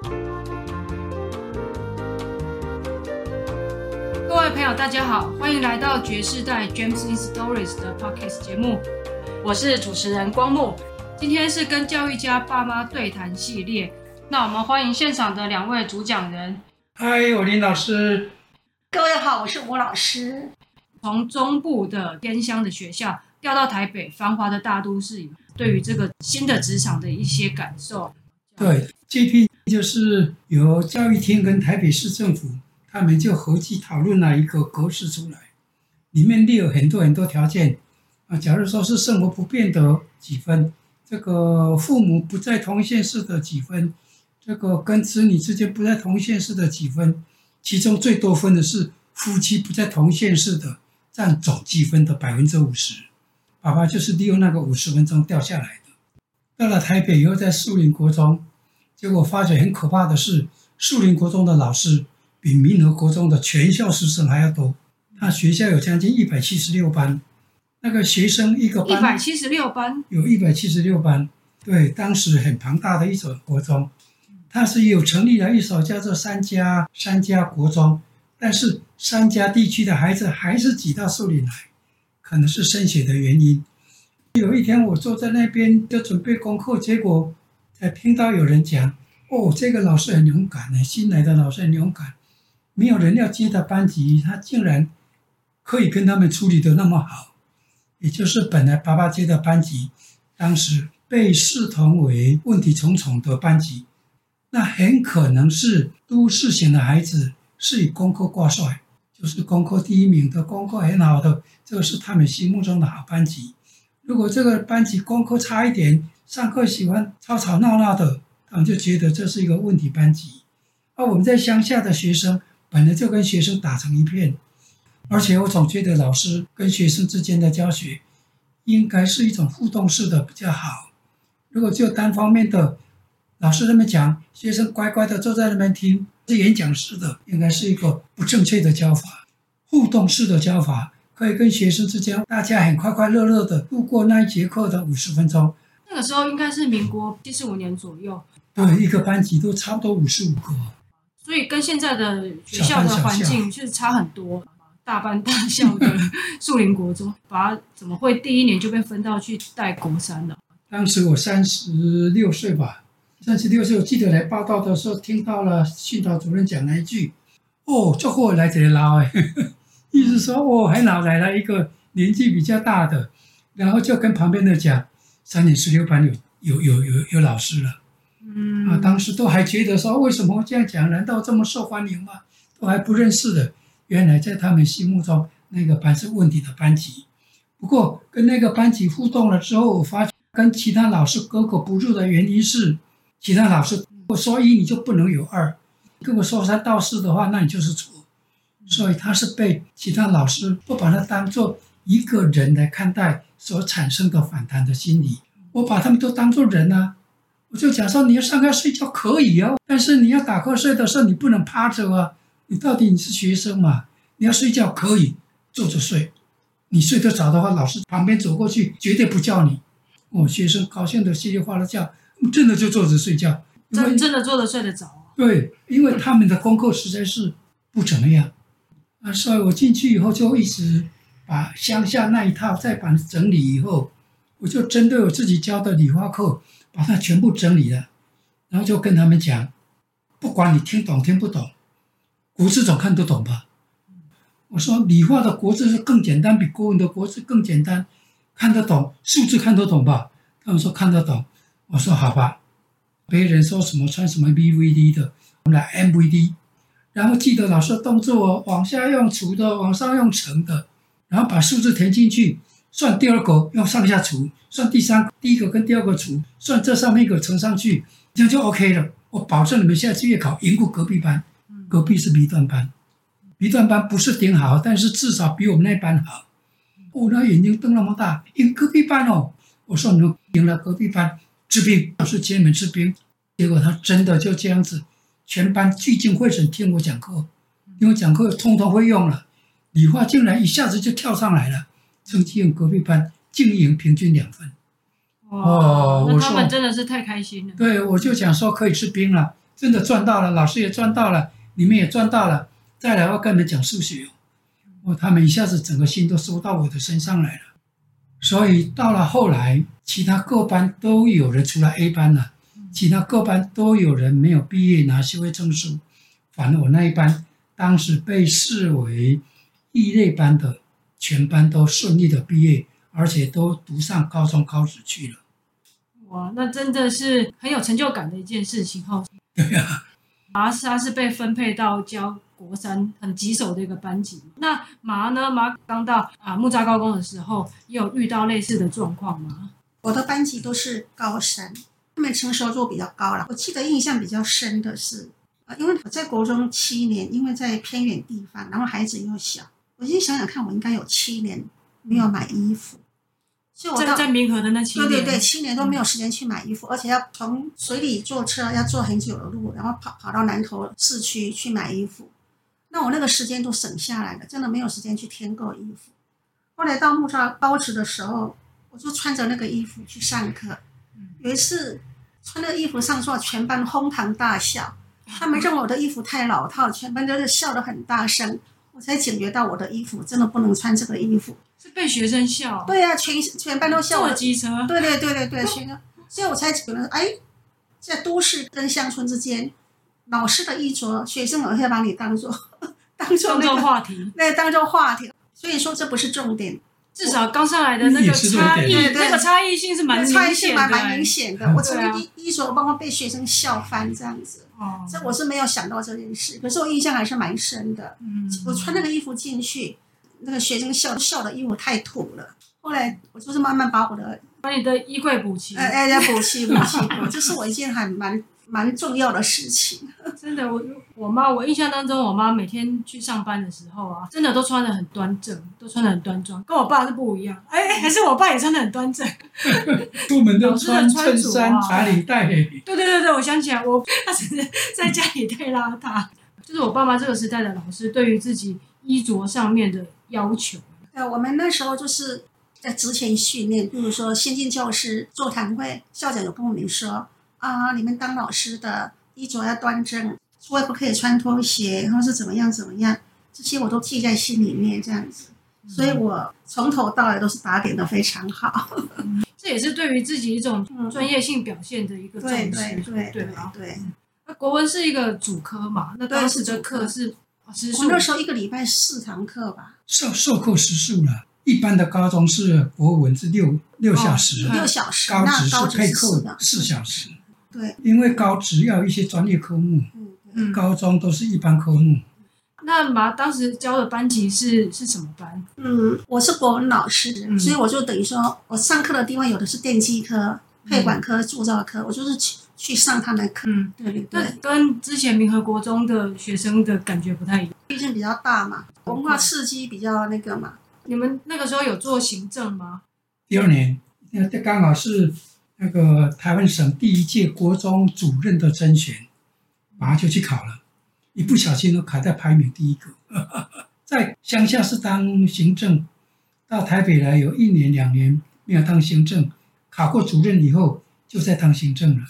各位朋友，大家好，欢迎来到爵士代 James in Stories 的 Podcast 节目，我是主持人光木。今天是跟教育家爸妈对谈系列，那我们欢迎现场的两位主讲人。嗨，我林老师。各位好，我是吴老师。从中部的偏乡的学校调到台北繁华的大都市，对于这个新的职场的一些感受。对，这批就是由教育厅跟台北市政府，他们就合计讨论了一个格式出来，里面列有很多很多条件啊。假如说是生活不便的几分，这个父母不在同县市的几分，这个跟子女之间不在同县市的几分，其中最多分的是夫妻不在同县市的，占总计分的百分之五十。爸爸就是利用那个五十分钟掉下来的。到了台北以后，在树林国中。结果发觉很可怕的是，树林国中的老师比民和国中的全校师生还要多。他学校有将近一百七十六班，那个学生一个班一百七十六班，有一百七十六班。对，当时很庞大的一所国中，他是有成立了一所叫做三家三家国中，但是三家地区的孩子还是挤到树林来，可能是升学的原因。有一天我坐在那边就准备功课，结果。才听到有人讲，哦，这个老师很勇敢呢，新来的老师很勇敢，没有人要接他班级，他竟然可以跟他们处理得那么好。也就是本来爸爸接的班级，当时被视同为问题重重的班级，那很可能是都市型的孩子是以功课挂帅，就是功课第一名的，功课很好的，这个是他们心目中的好班级。如果这个班级功课差一点，上课喜欢吵吵闹闹的，他们就觉得这是一个问题班级。而我们在乡下的学生本来就跟学生打成一片，而且我总觉得老师跟学生之间的教学应该是一种互动式的比较好。如果只有单方面的，老师那么讲，学生乖乖的坐在那边听，是演讲式的，应该是一个不正确的教法。互动式的教法可以跟学生之间大家很快快乐乐的度过那一节课的五十分钟。那个时候应该是民国七十五年左右，对，一个班级都差不多五十五个，所以跟现在的学校的环境确实差很多。大班大校的 树林国中，爸爸怎么会第一年就被分到去带国三呢？当时我三十六岁吧，三十六岁，我记得来报道的时候，听到了训导主任讲了一句：“哦，这货来这里捞哎。”意思说，哦，还老来了一个年纪比较大的，然后就跟旁边的讲。三年十六班有有有有有老师了，嗯啊，当时都还觉得说，为什么这样讲？难道这么受欢迎吗？都还不认识的，原来在他们心目中那个班是问题的班级。不过跟那个班级互动了之后，我发觉跟其他老师格格不入的原因是，其他老师我说一你就不能有二，跟我说三道四的话，那你就是错。所以他是被其他老师不把他当做一个人来看待。所产生的反弹的心理，我把他们都当做人啊，我就讲说，你要上课睡觉可以哦，但是你要打瞌睡的时候，你不能趴着啊。你到底你是学生嘛？你要睡觉可以坐着睡，你睡得着的话，老师旁边走过去绝对不叫你。我学生高兴的稀里哗啦叫，真的就坐着睡觉，真真的坐着睡得着啊。对，因为他们的功课实在是不怎么样啊，所以我进去以后就一直。把乡下那一套再把它整理以后，我就针对我自己教的理化课，把它全部整理了，然后就跟他们讲，不管你听懂听不懂，国字总看得懂吧？我说理化的国字是更简单，比国文的国字更简单，看得懂，数字看得懂吧？他们说看得懂，我说好吧。别人说什么穿什么 BVD 的，我们来 MVD，然后记得老师动作哦，往下用除的，往上用乘的。然后把数字填进去，算第二个用上下除，算第三第一个跟第二个除，算这上面一个乘上去，这样就 OK 了。我保证你们下次月考赢过隔壁班，隔壁是 B 段班，B 段班不是顶好，但是至少比我们那班好。我那眼睛瞪那么大，赢隔壁班哦！我说你们赢了隔壁班，治病，老师请你们吃冰。结果他真的就这样子，全班聚精会神听我讲课，因为讲课通通会用了。理化竟然一下子就跳上来了，成绩跟隔壁班净赢平均两分。哦，那他们真的是太开心了。对，我就想说可以吃冰了，真的赚到了，老师也赚到了，你们也赚到了。再来，我跟你们讲数学哦，他们一下子整个心都收到我的身上来了。所以到了后来，其他各班都有人除了 A 班了，其他各班都有人没有毕业拿学位证书，反正我那一班当时被视为异类班的，全班都顺利的毕业，而且都读上高中高职去了。哇，那真的是很有成就感的一件事情哈。对呀，麻莎是被分配到教国三很棘手的一个班级。那麻呢？麻刚到啊木栅高工的时候，也有遇到类似的状况吗？我的班级都是高三，他们成熟度比较高了。我记得印象比较深的是，呃，因为我在国中七年，因为在偏远地方，然后孩子又小，我先想想看，我应该有七年没有买衣服。就我在在民和的那七年，对对对，七年都没有时间去买衣服，嗯、而且要从水里坐车要坐很久的路，然后跑跑到南头市区去买衣服。那我那个时间都省下来了，真的没有时间去添购衣服。后来到木栅高职的时候，我就穿着那个衣服去上课。有一次穿那个衣服上课，全班哄堂大笑，他们认为我的衣服太老套，全班都是笑得很大声。我才警觉到我的衣服真的不能穿这个衣服。是被学生笑，对呀、啊，全全班都笑我。坐机车，对对对对对，学生，所以我才觉得，哎，在都市跟乡村之间，老师的衣着，学生也会把你当做 当做那个话题，那当做话题。所以说这不是重点，至少刚上来的那个差异，那个差异性是蛮明显的，差异性蛮蛮明显的。我这个衣衣着包括被学生笑翻这样子，哦，这我是没有想到这件事，可是我印象还是蛮深的。嗯，我穿那个衣服进去。那个学生笑笑的衣服太土了，后来我就是慢慢把我的把你的衣柜补齐，哎哎，要补齐补齐，这 是我一件还蛮蛮重要的事情。真的，我我妈，我印象当中，我妈每天去上班的时候啊，真的都穿的很端正，都穿的很端庄，跟我爸是不一样。哎，还是我爸也穿的很端正，出门都穿衬衫、打领带。对对对对，我想起来，我他只是在家里太邋遢。就是我爸妈这个时代的老师，对于自己衣着上面的。要求，呃，我们那时候就是在职前训练，比如说先进教师座谈会，校长有跟我们说啊，你们当老师的衣着要端正，出外不可以穿拖鞋，然后是怎么样怎么样，这些我都记在心里面，这样子，所以我从头到尾都是打点的非常好。嗯，这也是对于自己一种专业性表现的一个重视，对对对对对。那国文是一个主科嘛？那当时的课是。我那时候一个礼拜四堂课吧，授授课时数了。一般的高中是国文是六六小时，六小时，高职是可以课四小时。对，因为高职要一些专业科目，嗯，高中都是一般科目。那妈当时教的班级是是什么班？嗯，我是国文老师，所以我就等于说我上课的地方有的是电机科、配管科、铸造科，我就是去。去上他们课，嗯，对对对，跟之前民和国中的学生的感觉不太一样，毕竟比较大嘛，文化刺激比较那个嘛。你们那个时候有做行政吗？第二年，那这刚好是那个台湾省第一届国中主任的甄选，马上就去考了，一不小心都考在排名第一个。在乡下是当行政，到台北来有一年两年没有当行政，考过主任以后就在当行政了。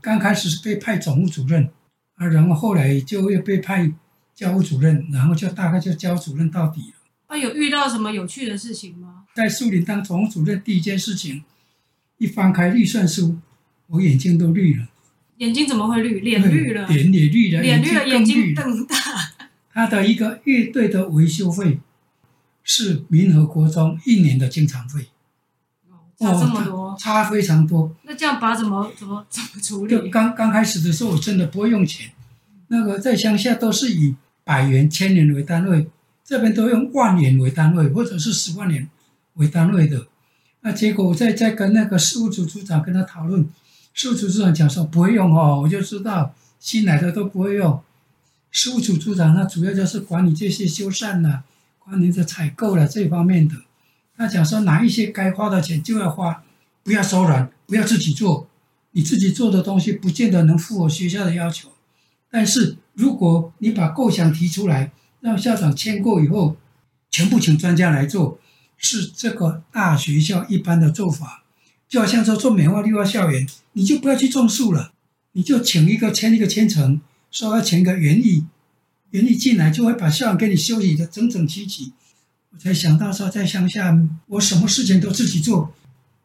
刚开始是被派总务主任，啊，然后后来就又被派教务主任，然后就大概就教主任到底了。啊，有遇到什么有趣的事情吗？在树林当总务主任第一件事情，一翻开预算书，我眼睛都绿了。眼睛怎么会绿？脸绿了。脸也绿了。脸绿了，眼睛瞪大。他的一个乐队的维修费，是民和国中一年的经常费。差这么多，差非常多。那这样把怎么怎么怎么处理？刚刚开始的时候，我真的不会用钱。那个在乡下都是以百元、千元为单位，这边都用万元为单位，或者是十万元为单位的。那结果我在在跟那个事务组组长跟他讨论，事务组组长讲说不会用哦，我就知道新来的都不会用。事务组组长他主要就是管理这些修缮了、管理的采购了这方面的。他讲说，哪一些该花的钱就要花，不要手软，不要自己做。你自己做的东西不见得能符合学校的要求，但是如果你把构想提出来，让校长签过以后，全部请专家来做，是这个大学校一般的做法。就好像说做美化绿化校园，你就不要去种树了，你就请一个签一个签呈，说要签个园艺，园艺进来就会把校园给你修理的整整齐齐。我才想到说，在乡下，我什么事情都自己做，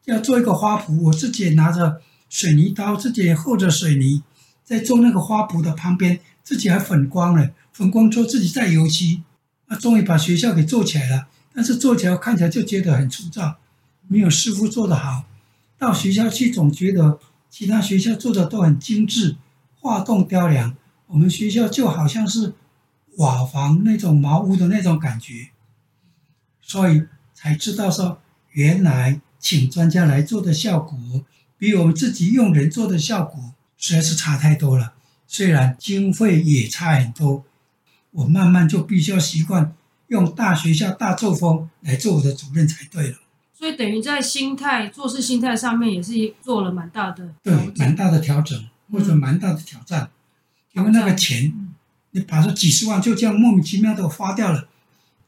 要做一个花圃，我自己也拿着水泥刀，自己也和着水泥，在做那个花圃的旁边，自己还粉光了，粉光之后自己再油漆，啊，终于把学校给做起来了。但是做起来看起来就觉得很粗糙，没有师傅做的好。到学校去总觉得其他学校做的都很精致，画栋雕梁，我们学校就好像是瓦房那种茅屋的那种感觉。所以才知道说，原来请专家来做的效果，比我们自己用人做的效果实在是差太多了。虽然经费也差很多，我慢慢就必须要习惯。用大学校大作风来做我的主任才对了，所以等于在心态做事心态上面也是做了蛮大的对，蛮大的调整或者蛮大的挑战，嗯、因为那个钱，嗯、你把这几十万就这样莫名其妙的花掉了，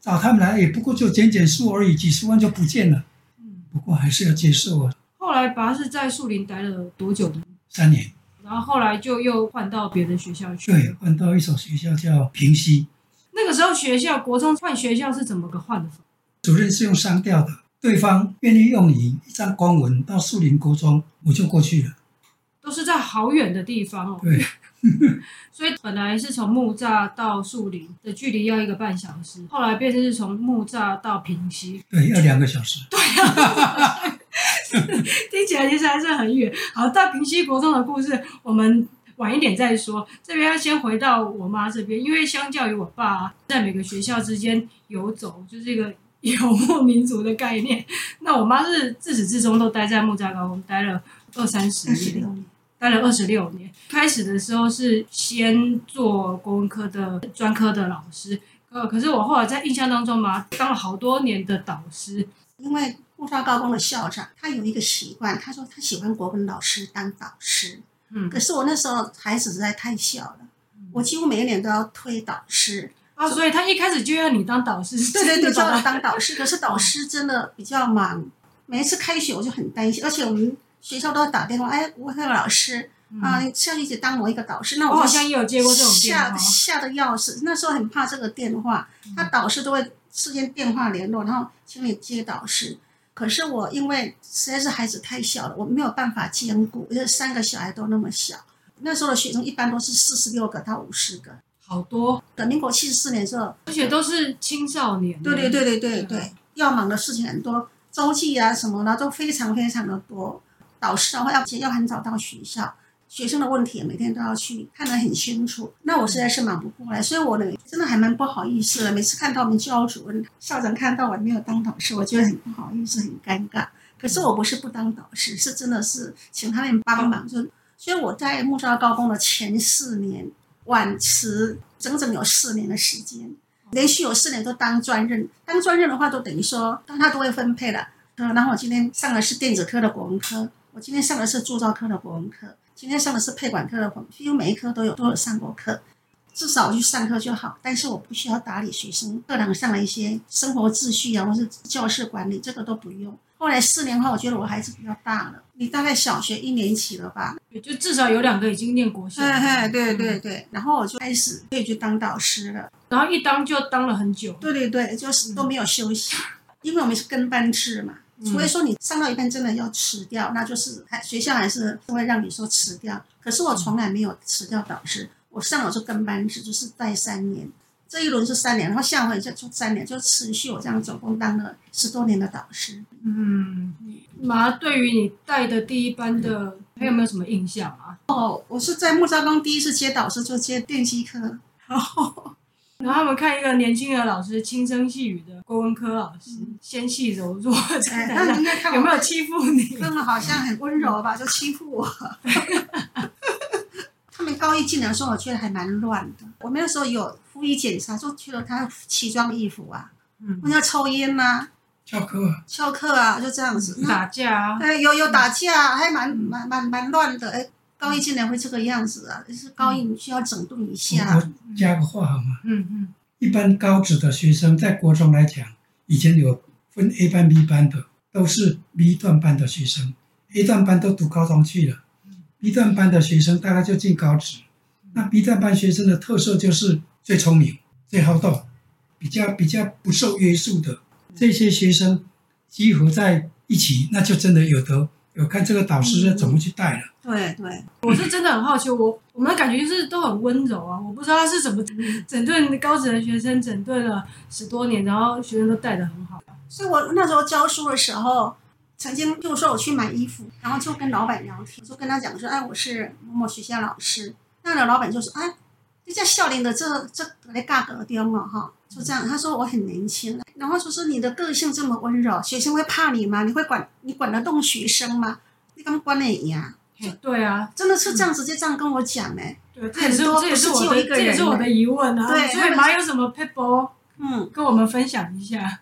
找他们来也不过就减减数而已，几十万就不见了。嗯，不过还是要接受啊。后来爸是在树林待了多久呢？三年，然后后来就又换到别的学校去，对，换到一所学校叫平溪。那个时候学校国中换学校是怎么个换法？主任是用商调的，对方愿意用你一张公文到树林国中，我就过去了。都是在好远的地方哦。对，所以本来是从木栅到树林的距离要一个半小时，后来变成是从木栅到平溪，对，要两个小时。对啊，听起来其实还是很远。好，到平溪国中的故事，我们。晚一点再说，这边要先回到我妈这边，因为相较于我爸，在每个学校之间游走，就是一个 游牧民族的概念。那我妈是自始至终都待在木栅高工，待了二三十年，待了二十六年。开始的时候是先做国文科的专科的老师，呃，可是我后来在印象当中嘛，当了好多年的导师。因为木栅高工的校长他有一个习惯，他说他喜欢国文老师当导师。嗯，可是我那时候孩子实在太小了，嗯、我几乎每一年都要推导师啊，所以他一开始就要你当导师，对对对，叫我当导师。可是导师真的比较忙，每一次开学我就很担心，而且我们学校都要打电话，哎，吴慧老师、嗯、啊，下学期当我一个导师，那我，我好像也有接过这种电话，吓吓得要死。那时候很怕这个电话，他导师都会事先电话联络，然后请你接导师。可是我因为实在是孩子太小了，我没有办法兼顾，因为三个小孩都那么小。那时候的学生一般都是四十六个到五十个，好多。等民国七十四年之后，而且都是青少年。对对对对对对，要忙的事情很多，周记啊什么的都非常非常的多。导师的话要要很早到学校。学生的问题每天都要去看得很清楚，那我实在是忙不过来，所以我呢真的还蛮不好意思的。每次看到我们教主任、校长看到我没有当导师，我觉得很不好意思，很尴尬。可是我不是不当导师，是真的是请他们帮忙。就所以我在木栅高工的前四年晚辞整整有四年的时间，连续有四年都当专任。当专任的话，都等于说当他都会分配了。嗯，然后我今天上的是电子科的国文科，我今天上的是铸造科的国文科。今天上的是配管科的课，几乎每一科都有都有上过课，至少我去上课就好。但是我不需要打理学生课堂上的一些生活秩序啊，或是教室管理，这个都不用。后来四年后，我觉得我孩子比较大了，你大概小学一年级了吧？也就至少有两个已经念国小。嘿嘿，对对对。然后我就开始可以去当导师了，然后一当就当了很久。对对对，就是都没有休息，因为我们是跟班制嘛。除非说你上到一半真的要辞掉，那就是还学校还是会让你说辞掉。可是我从来没有辞掉导师，我上了就跟班制，就是带三年，这一轮是三年，然后下回就就三年，就持续我这样总共当了十多年的导师。嗯，妈，对于你带的第一班的，还有没有什么印象啊？哦，我是在木栅高第一次接导师就接电机科，然后。然后他们看一个年轻的老师，轻声细语的国文科老师，纤细柔弱，那应该看有没有欺负你？他们好像很温柔吧，就欺负我。他们高一进来的时候，我觉得还蛮乱的。我们那时候有服仪检查，就去了他奇装异服啊，嗯，要抽烟吗？翘课。翘课啊，就这样子。打架啊？有有打架，还蛮蛮蛮蛮乱的，哎。高一进来会这个样子啊，就是高一你需要整顿一下。我加个话好吗？嗯嗯。一般高职的学生在国中来讲，以前有分 A 班、B 班的，都是 B 段班的学生，A 段班都读高中去了，，B 段班的学生大概就进高职。那 B 段班学生的特色就是最聪明、最好动，比较比较不受约束的这些学生集合在一起，那就真的有得有看这个导师是怎么去带了。对对，我是真的很好奇，我我们的感觉就是都很温柔啊，我不知道他是怎么整顿高职的学生，整顿了十多年，然后学生都带得很好。所以我那时候教书的时候，曾经就说我去买衣服，然后就跟老板聊天，就跟他讲说，哎，我是某某学校老师。那个老板就说，哎，你在校龄的这这来尬格丢了哈，就这样。他说我很年轻，然后就说你的个性这么温柔，学生会怕你吗？你会管你管得动学生吗？你刚关了呀？对啊，真的是这样直接这样跟我讲哎。对，这也是这也是我的这也是我的疑问啊。对，所以妈有什么 people？嗯，跟我们分享一下。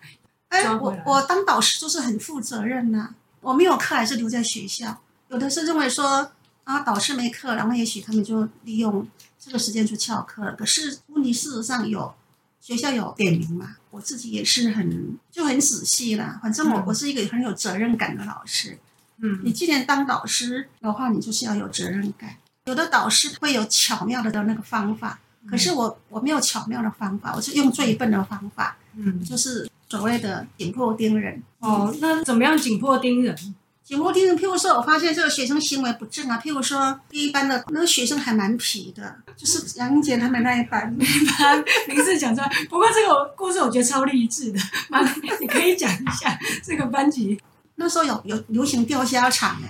哎，我我当导师就是很负责任呐、啊。我没有课还是留在学校。有的是认为说啊，导师没课，然后也许他们就利用这个时间去翘课了。可是问题事实上有学校有点名嘛，我自己也是很就很仔细啦。反正我我是一个很有责任感的老师。嗯，你既然当导师的话，你就是要有责任感。有的导师会有巧妙的的那个方法，可是我我没有巧妙的方法，我是用最笨的方法。嗯，就是。所谓的紧迫盯人哦，那怎么样紧迫盯人？紧迫盯人，譬如说，我发现这个学生行为不正啊。譬如说，第一班的那个学生还蛮皮的，就是杨英杰他们那一班，那班名字讲出来。不过这个故事我觉得超励志的，妈，你可以讲一下这个班级。那时候有有流行钓虾场哎，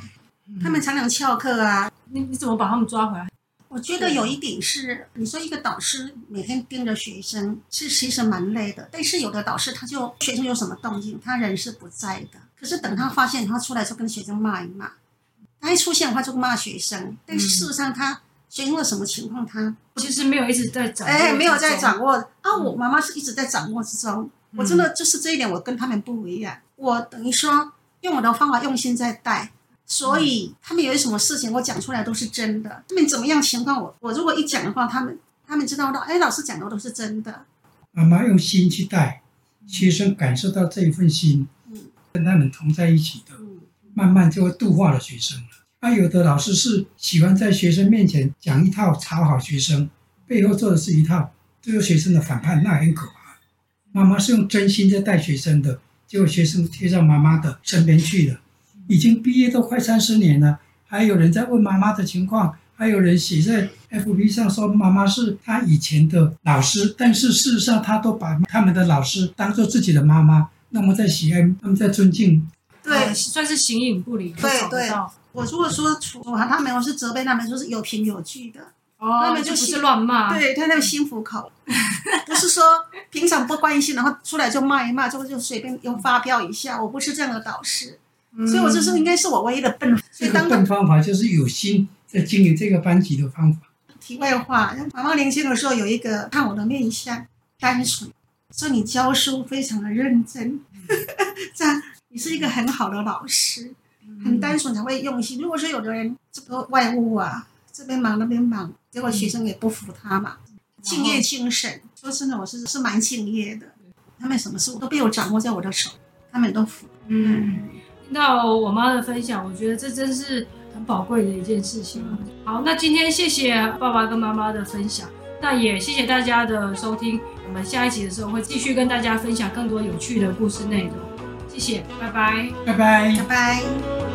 他们常常翘课啊。你你怎么把他们抓回来？我觉得有一点是，你说一个导师每天盯着学生，是其实蛮累的。但是有的导师他就学生有什么动静，他人是不在的。可是等他发现，他出来就跟学生骂一骂。他一出现的话就骂学生，但是事实上他学生的什么情况，他其实没有一直在掌握。哎，没有在掌握啊！我妈妈是一直在掌握之中。我真的就是这一点，我跟他们不一样。我等于说用我的方法用心在带。所以他们有什么事情，我讲出来都是真的。他们怎么样情况，我我如果一讲的话，他们他们知道到，哎，老师讲的都是真的。妈妈用心去带学生，感受到这一份心，嗯，跟他们同在一起的，慢慢就会度化了学生了。啊，有的老师是喜欢在学生面前讲一套讨好学生，背后做的是一套，最后学生的反叛，那很可怕。妈妈是用真心在带学生的，结果学生贴到妈妈的身边去了。已经毕业都快三十年了，还有人在问妈妈的情况，还有人写在 FB 上说妈妈是他以前的老师，但是事实上他都把他们的老师当做自己的妈妈，那么在喜爱，那么在尊敬，对，算是形影不离。对对，我如果说处罚他们，我是责备他们，说是有凭有据的，哦，他们就不是乱骂，对他那个心服口，不是说平常不关心，然后出来就骂一骂，就就随便用发飙一下，我不是这样的导师。所以，我这是应该是我唯一的笨。这个笨方法就是有心在经营这个班级的方法。题外话，妈妈年轻的时候有一个看我的面相单纯，说你教书非常的认真，这样你是一个很好的老师，很单纯才会用心。如果说有的人这个外务啊，这边忙那边忙，结果学生也不服他嘛，敬业精神，说真的，我是是蛮敬业的。他们什么事都被我掌握在我的手，他们都服。嗯。听到我妈的分享，我觉得这真是很宝贵的一件事情。好，那今天谢谢爸爸跟妈妈的分享，那也谢谢大家的收听。我们下一集的时候会继续跟大家分享更多有趣的故事内容。谢谢，拜拜，拜拜，拜拜。